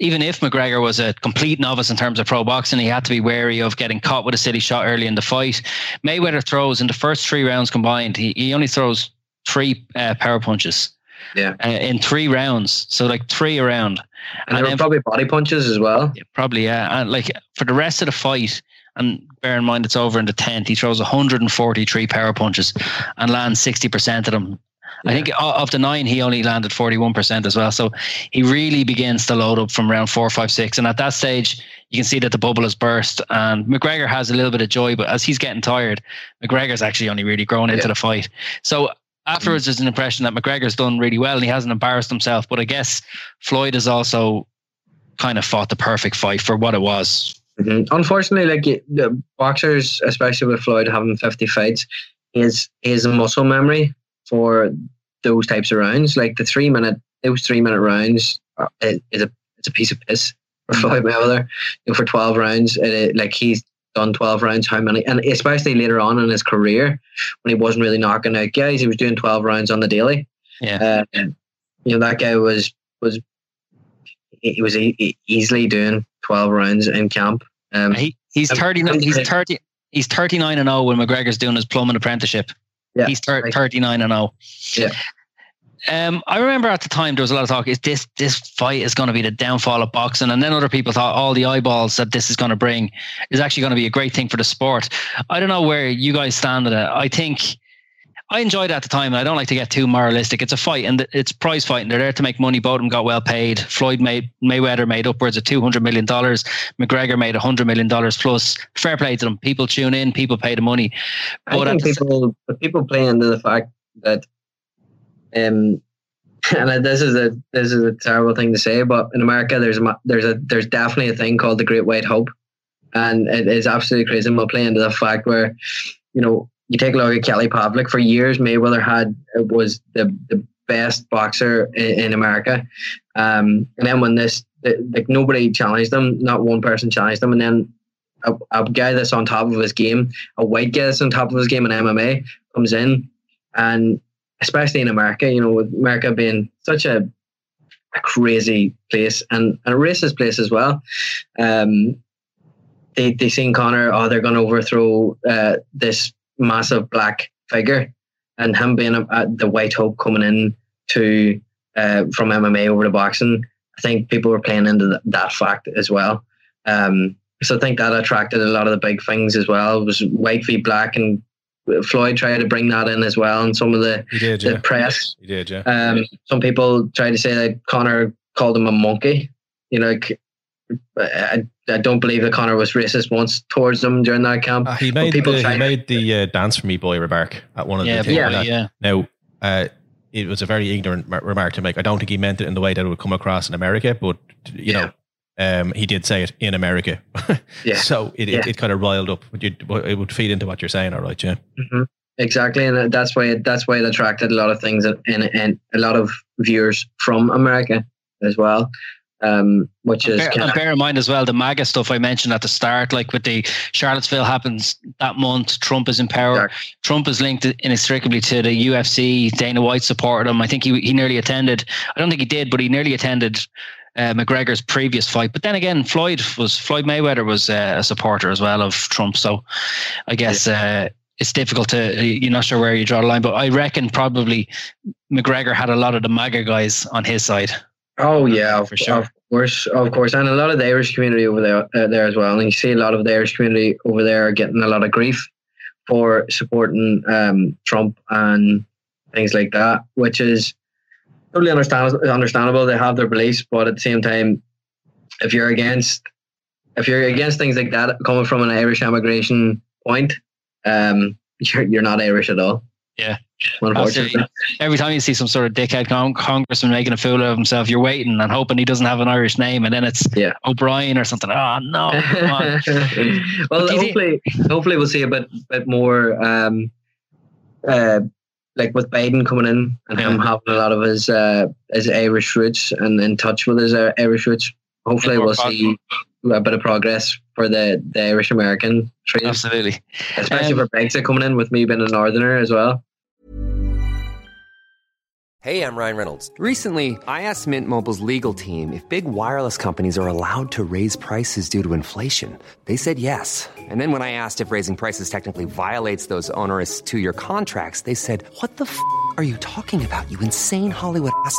S3: even if McGregor was a complete novice in terms of pro boxing, he had to be wary of getting caught with a city shot early in the fight. Mayweather throws in the first three rounds combined, he, he only throws three uh, power punches.
S2: Yeah.
S3: Uh, in three rounds, so like three around,
S2: and, and were probably body punches as well.
S3: Yeah, probably yeah, and like for the rest of the fight, and bear in mind it's over in the tenth, he throws 143 power punches and lands 60 percent of them. Yeah. I think of the nine, he only landed 41% as well. So he really begins to load up from round four, five, six. And at that stage, you can see that the bubble has burst. And McGregor has a little bit of joy, but as he's getting tired, McGregor's actually only really grown into yeah. the fight. So afterwards, there's an impression that McGregor's done really well and he hasn't embarrassed himself. But I guess Floyd has also kind of fought the perfect fight for what it was.
S2: Mm-hmm. Unfortunately, like the boxers, especially with Floyd having 50 fights, has, a muscle memory for those types of rounds. Like the three minute, those three minute rounds is a it's a piece of piss for mm-hmm. Floyd Mayweather. You know, for twelve rounds, it, like he's done twelve rounds. How many? And especially later on in his career, when he wasn't really knocking out guys, he was doing twelve rounds on the daily.
S3: Yeah, uh,
S2: you know that guy was was he was e- easily doing twelve rounds in camp.
S3: Um, he, he's thirty. He's thirty. He's thirty nine and zero oh when McGregor's doing his plumbing apprenticeship. Yeah, he's thir- 39 and 0.
S2: Yeah.
S3: Um, I remember at the time there was a lot of talk. Is this this fight is going to be the downfall of boxing? And then other people thought all the eyeballs that this is going to bring is actually going to be a great thing for the sport. I don't know where you guys stand on it. I think I enjoyed it at the time. And I don't like to get too moralistic. It's a fight and it's prize fighting. They're there to make money. Both of them got well paid. Floyd made Mayweather made upwards of two hundred million dollars. McGregor made hundred million dollars plus. Fair play to them. People tune in. People pay the money.
S2: But I think people, but people play into the fact that, um, and this is a this is a terrible thing to say, but in America, there's a, there's a there's definitely a thing called the Great White Hope, and it is absolutely crazy. And we'll play into the fact where, you know, you take a look at Kelly Pavlik. For years, Mayweather had was the the best boxer in, in America, um, and then when this like nobody challenged them, not one person challenged them, and then a, a, guy that's on top of his game, a white guy that's on top of his game in MMA comes in, and especially in America, you know, with America being such a, a crazy place and, and a racist place as well. Um, they they seen Conor, oh, they're going to overthrow uh, this massive black figure, and him being a, a, the white hope coming in to uh, from MMA over to boxing, I think people were playing into th- that fact as well. Um, so I think that attracted a lot of the big things as well. It was white v black, and Floyd tried to bring that in as well. And some of the,
S1: did,
S2: the
S1: yeah.
S2: press,
S1: he did, yeah.
S2: Um, some people tried to say that Conor called him a monkey. You know, I, I don't believe that Conor was racist once towards them during that camp.
S1: Uh, he made the, he made the uh, dance for me boy remark at one of
S3: yeah,
S1: the
S3: yeah, yeah.
S1: Now, uh, it was a very ignorant remark to make. I don't think he meant it in the way that it would come across in America, but you yeah. know, um, he did say it in America.
S2: yeah.
S1: So it,
S2: yeah.
S1: it, it, kind of riled up. It would feed into what you're saying, all right, yeah.
S2: Mm-hmm. Exactly, and that's why it, that's why it attracted a lot of things and, and a lot of viewers from America as well um, which is
S3: bear, bear, in mind as well the MAGA stuff I mentioned at the start, like with the Charlottesville happens that month. Trump is in power. Trump is linked inextricably to the UFC. Dana White supported him. I think he he nearly attended. I don't think he did, but he nearly attended. Uh, McGregor's previous fight, but then again, Floyd was Floyd Mayweather was uh, a supporter as well of Trump. So, I guess uh, it's difficult to you're not sure where you draw the line. But I reckon probably McGregor had a lot of the MAGA guys on his side.
S2: Oh yeah, for sure. Of course, of course, and a lot of the Irish community over there uh, there as well. And you see a lot of the Irish community over there getting a lot of grief for supporting um, Trump and things like that, which is totally understandable. Understandable. They have their beliefs, but at the same time, if you're against if you're against things like that coming from an Irish immigration point, um, you're you're not Irish at all.
S3: Yeah. Every time you see some sort of dickhead con- congressman making a fool of himself, you're waiting and hoping he doesn't have an Irish name, and then it's
S2: yeah.
S3: O'Brien or something. Oh no!
S2: well, hopefully, hopefully we'll see a bit bit more. Um, uh, like with Biden coming in and yeah. him having a lot of his uh, his Irish roots and in touch with his uh, Irish roots, hopefully we'll see a bit of progress for the, the Irish American trade.
S3: Absolutely.
S2: Especially um, for Brexit coming in with me being a northerner as well.
S4: Hey, I'm Ryan Reynolds. Recently, I asked Mint Mobile's legal team if big wireless companies are allowed to raise prices due to inflation. They said yes. And then when I asked if raising prices technically violates those onerous two year contracts, they said, What the f are you talking about, you insane Hollywood ass?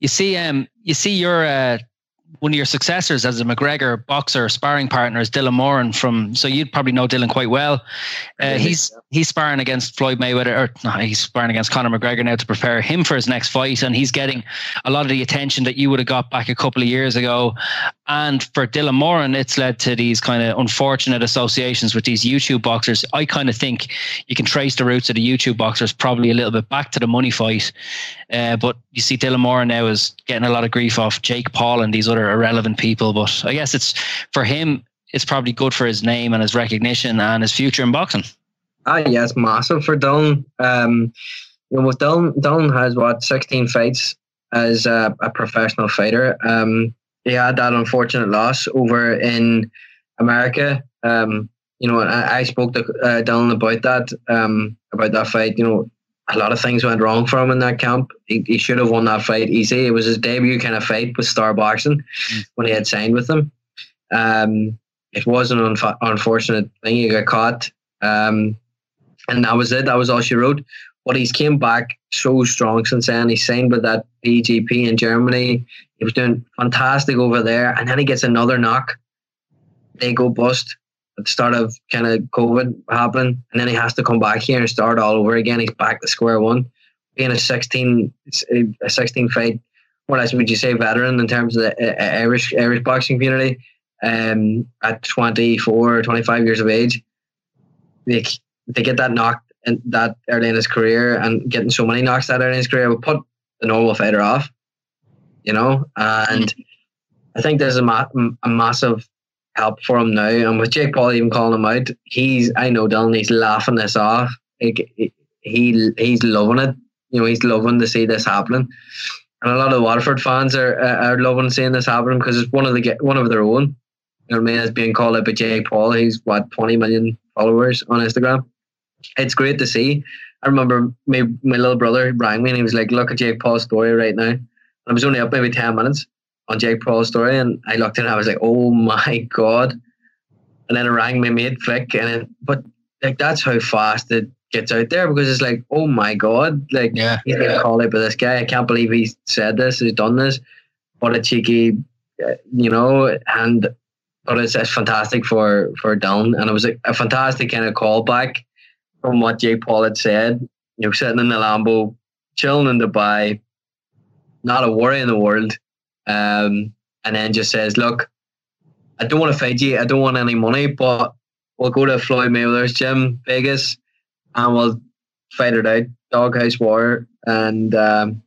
S3: You see, um, you see, your uh, one of your successors as a McGregor boxer sparring partner is Dylan Moran from. So you'd probably know Dylan quite well. Uh, he's he's sparring against Floyd Mayweather, or no, he's sparring against Conor McGregor now to prepare him for his next fight, and he's getting a lot of the attention that you would have got back a couple of years ago. And for Dylan Moran, it's led to these kind of unfortunate associations with these YouTube boxers. I kind of think you can trace the roots of the YouTube boxers probably a little bit back to the money fight. Uh, but you see, Dylan Moran now is getting a lot of grief off Jake Paul and these other irrelevant people. But I guess it's for him, it's probably good for his name and his recognition and his future in boxing.
S2: Ah, yes, massive for Dylan. Um, you know, Dylan, Dylan has what sixteen fights as a, a professional fighter. Um, he had that unfortunate loss over in America. Um, you know, I, I spoke to uh, Dylan about that, um, about that fight. You know, a lot of things went wrong for him in that camp. He, he should have won that fight easy. It was his debut kind of fight with Star Boxing
S3: Mm.
S2: when he had signed with them. Um, it was an unf- unfortunate thing. He got caught. Um, and that was it. That was all she wrote. But he's came back so strong since then. He signed with that BGP in Germany. He was doing fantastic over there. And then he gets another knock. They go bust at the start of kind of COVID happening. And then he has to come back here and start all over again. He's back to square one. Being a 16, a 16 fight, what else would you say, veteran in terms of the uh, Irish Irish boxing community um, at 24 or 25 years of age. They, they get that knock and that early in his career and getting so many knocks that early in his career would put the normal fighter off, you know. And I think there's a, ma- a massive help for him now. And with Jake Paul even calling him out, he's I know Dylan, he's laughing this off. Like, he he's loving it. You know, he's loving to see this happening. And a lot of Waterford fans are are loving seeing this happening because it's one of the one of their own. You know what I mean? It's being called out by Jake Paul. He's what twenty million followers on Instagram. It's great to see. I remember my my little brother rang me and he was like, "Look at Jake Paul's story right now." And I was only up maybe ten minutes on Jake Paul's story, and I looked at it and I was like, "Oh my god!" And then it rang my mate Flick, and it, but like that's how fast it gets out there because it's like, "Oh my god!" Like
S3: Yeah.
S2: he's getting called out by this guy. I can't believe he said this, he's done this. What a cheeky, uh, you know, and but it's, it's fantastic for for Dylan, and it was a, a fantastic kind of callback from what Jake Paul had said. You know, sitting in the Lambo, chilling in Dubai, not a worry in the world, um, and then just says, "Look, I don't want to fight you. I don't want any money, but we'll go to Floyd Mayweather's gym, Vegas, and we'll fight it out, doghouse war." And um,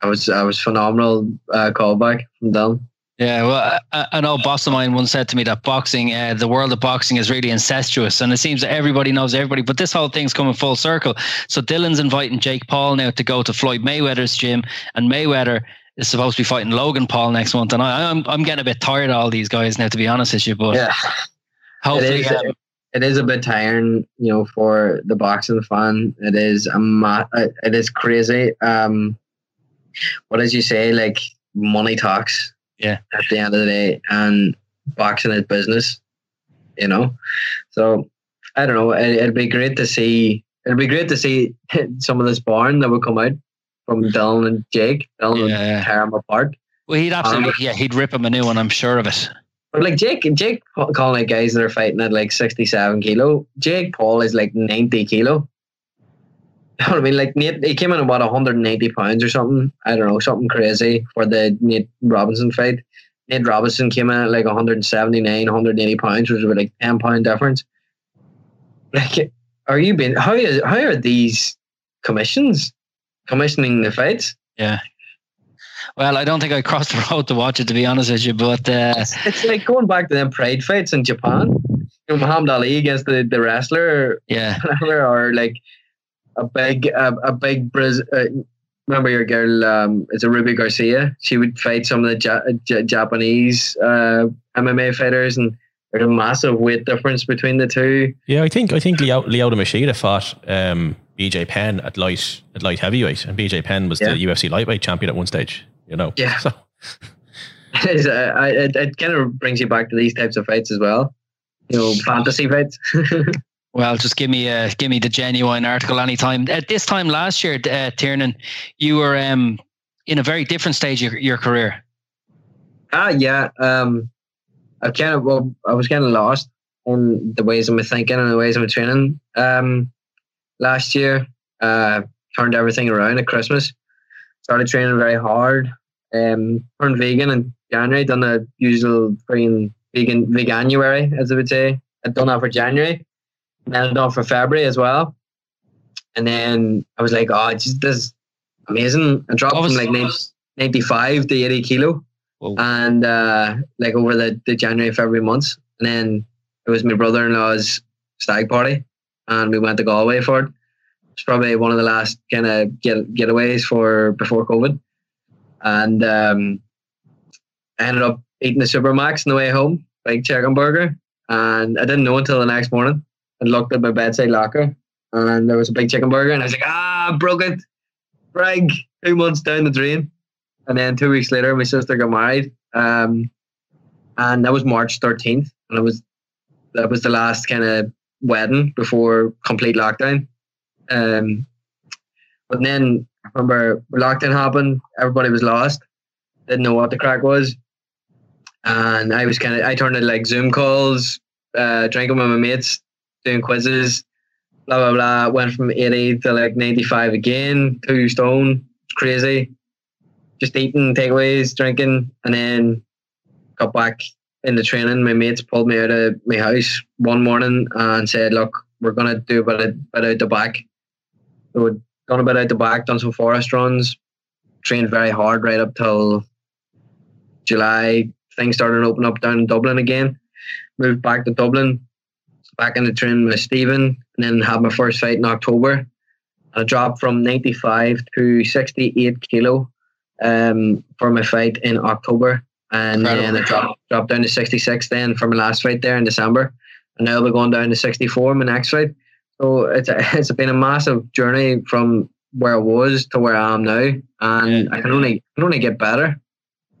S2: I was I was phenomenal uh, callback from Dylan.
S3: Yeah, well, an old boss of mine once said to me that boxing, uh, the world of boxing is really incestuous, and it seems that everybody knows everybody. But this whole thing's coming full circle. So Dylan's inviting Jake Paul now to go to Floyd Mayweather's gym, and Mayweather is supposed to be fighting Logan Paul next month. And I, I'm I'm getting a bit tired of all these guys now, to be honest with you. But
S2: Yeah,
S3: hopefully,
S2: it is,
S3: um,
S2: it is a bit tiring, you know, for the boxing fan. It is a ma- it is crazy. Um, what did you say? Like money talks.
S3: Yeah.
S2: At the end of the day, and boxing is business. You know, so I don't know. It, it'd be great to see. It'd be great to see some of this barn that would come out from Dylan and Jake. Dylan
S3: Yeah.
S2: would tear him apart.
S3: Well, he'd absolutely,
S2: Um,
S3: yeah, he'd rip him a new one. I'm sure of it.
S2: But like Jake, Jake calling out guys that are fighting at like sixty-seven kilo. Jake Paul is like ninety kilo. You know what I mean? Like Nate, he came in about 180 pounds or something. I don't know, something crazy for the Nate Robinson fight. Nate Robinson came in at like 179, 180 pounds, which was about like 10 pound difference. Like, are you being how is how are these commissions commissioning the fights?
S3: Yeah. Well, I don't think I crossed the road to watch it, to be honest with you. But uh,
S2: It's like going back to them pride fights in Japan. You know, Muhammad Ali against the, the wrestler
S3: yeah,
S2: or like a big a, a big Braz- uh, remember your girl um it's a Ruby Garcia she would fight some of the ja- J- Japanese uh MMA fighters and there's a massive weight difference between the two
S1: Yeah, I think I think Leo, Lyoto Machida fought um, BJ Penn at light at light heavyweight, and BJ Penn was
S2: Yeah.
S1: the UFC lightweight champion at one stage. You know,
S2: Yeah.
S1: So
S2: It's, uh, it, it kind of brings you back to these types of fights as well you know fantasy fights
S3: well, just give me uh, give me the genuine article anytime. At this time last year, uh, Tiernan, you were um, in a very different stage of your, career.
S2: ah yeah um I kind of well I was kind of lost in the ways of my thinking and the ways of my training um last year uh turned everything around at Christmas started training very hard um turned vegan in January done the usual freaking vegan veganuary as I would say I'd done that for January then for February as well. And then I was like oh this is amazing. I dropped
S3: was-
S2: from like 90, 95 to 80 kilo.
S3: Whoa.
S2: and uh, like over the, the January February months, and then it was my brother in law's stag party, and we went to Galway for it. It's probably one of the last kind of get getaways for before COVID, and um, I ended up eating the Supermac's on the way home, like chicken burger, and I didn't know until the next morning. I looked at my bedside locker, and there was a big chicken burger, and I was like, ah, broke it, brag, two months down the drain. And then two weeks later, my sister got married, um, and that was March thirteenth, and it was that was the last kind of wedding before complete lockdown. Um, but then I remember lockdown happened, everybody was lost, didn't know what the crack was, and I was kind of I turned to like Zoom calls, uh, drinking with my mates, doing quizzes, blah blah blah. Went from eighty to like ninety five again, two stone, it's crazy just eating takeaways, drinking, and then got back into training. My mates pulled me out of my house one morning and said, "Look, we're gonna do a bit, of, bit out the back." So we'd done a bit out the back, done some forest runs, trained very hard right up till July. Things started to open up down in Dublin again. Moved back to Dublin, back in the training with Stephen, and then had my first fight in October. I dropped from 95 to 68 kilo um, for my fight in October, and then I dropped dropped down to 66 then for my last fight there in December, and now I'll be going down to 64 my next fight. So it's a, it's been a massive journey from where I was to where I am now, and I can only can only get better,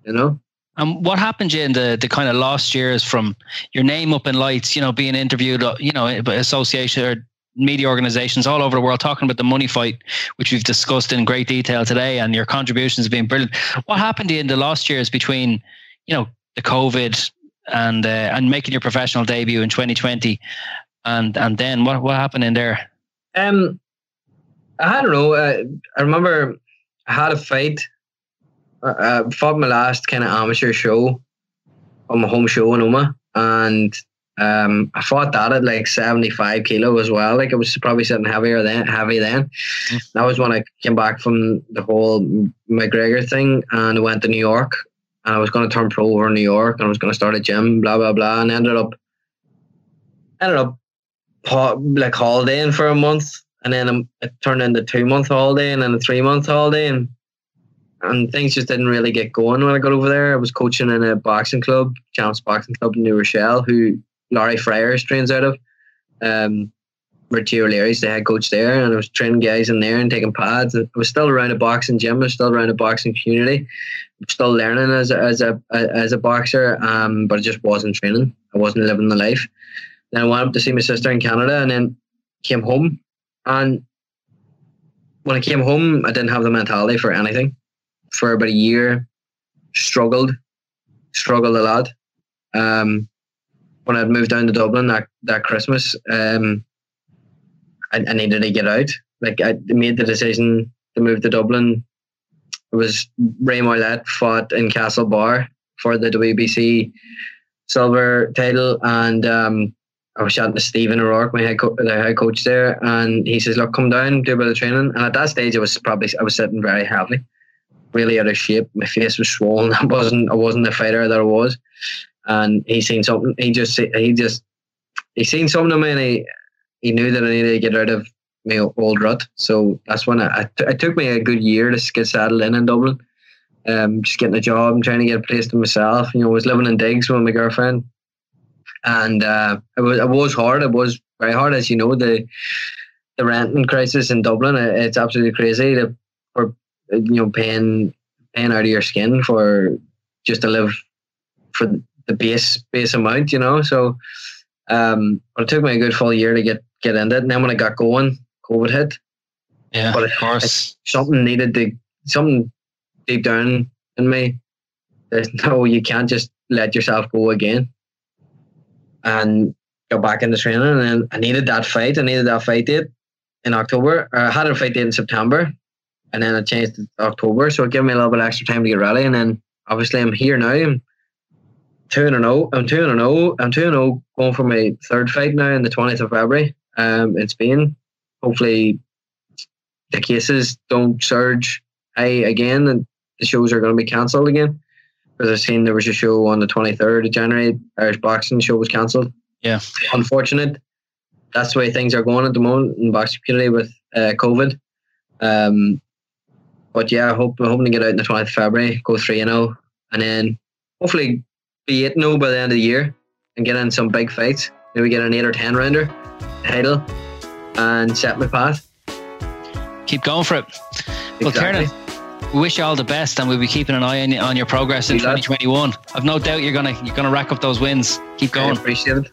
S2: you know.
S3: And what happened to you in the, the kind of lost years from your name up in lights, you know, being interviewed, uh, you know, association or media organizations all over the world talking about the money fight, which we've discussed in great detail today, and your contributions been brilliant. What happened to you in the last years between, you know, the COVID and uh, and making your professional debut in 2020, and and then what what happened in there?
S2: Um, I don't know. Uh, I remember I had a fight. Uh, uh, fought my last kind of amateur show on my home show in Omagh, and um, I fought that at like seventy five kilo as well. Like it was probably sitting heavier then, heavy then. That was when I came back from the whole McGregor thing, and I went to New York, and I was going to turn pro over in New York, and I was going to start a gym, blah blah blah, and ended up ended up like holidaying for a month, and then um, it turned into two month holiday, and then a three month holiday, and and things just didn't really get going when I got over there. I was coaching in a boxing club, Champs Boxing Club in New Rochelle, who Laurie Freyers trains out of, Um, Richie O'Leary's the head coach there, and I was training guys in there and taking pads. I was still around a boxing gym. I was still around a boxing community. I'm still learning as a, as a as a boxer, um, but I just wasn't training. I wasn't living the life. Then I went up to see my sister in Canada, and then came home. And when I came home, I didn't have the mentality for anything. For about a year, struggled, struggled a lot. Um, when I'd moved down to Dublin that that Christmas, um, I, I needed to get out. Like I made the decision to move to Dublin. It was Ray Moylette fought in Castlebar for the WBC silver title, and um, I was chatting to Stephen O'Rourke, my head, co- the head coach there, and he says, "Look, come down, do a bit of training." And at that stage, I was probably I was sitting very heavily, really out of shape. My face was swollen. I wasn't I wasn't the fighter that I was, and he seen something. He just he just he seen something in me, and he he knew that I needed to get out of my old rut. So that's when I, it took me a good year to get settled in in Dublin. Um, just getting a job and trying to get a place to myself. You know, I was living in digs with my girlfriend, and uh, it was it was hard. It was very hard, as you know. The the renting crisis in Dublin, it's absolutely crazy. To, for you know, paying paying out of your skin for just to live for the base base amount. You know, so um, but it took me a good full year to get get into it. And then when I got going, COVID hit.
S3: Yeah,
S2: but
S3: of course,
S2: something needed to something deep down in me. There's no, you can't just let yourself go again. And go back into training, and then I needed that fight. I needed that fight date in October. I had a fight date in September, and then I changed to October. So it gave me a little bit extra time to get ready. And then obviously I'm here now. I'm two and zero. I'm two and zero. I'm two and zero going for my third fight now in the twentieth of February. Um, in Spain. Hopefully, the cases don't surge high again, and the shows are going to be cancelled again. Because I've seen there was a show on the twenty third of January. Irish boxing show was cancelled.
S3: Yeah,
S2: unfortunate. That's the way things are going at the moment in boxing community with uh, COVID. Um, but yeah, I hope I'm hoping to get out in the twentieth of February, go three and zero, and then hopefully be eight zero by the end of the year and get in some big fights. Maybe get an eight or ten rounder title and set my path.
S3: Keep going for it. Well,
S2: Exactly.
S3: Tiernan, we wish you all the best, and we'll be keeping an eye on, on your progress in 2021. I've no doubt you're gonna you're gonna rack up those wins. Keep
S2: I
S3: going.
S2: appreciate it.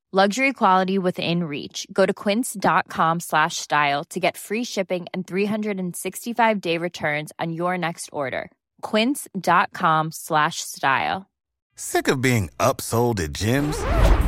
S5: Luxury quality within reach. Go to quince.com slash style to get free shipping and 365 day returns on your next order. Quince.com slash style.
S6: Sick of being upsold at gyms?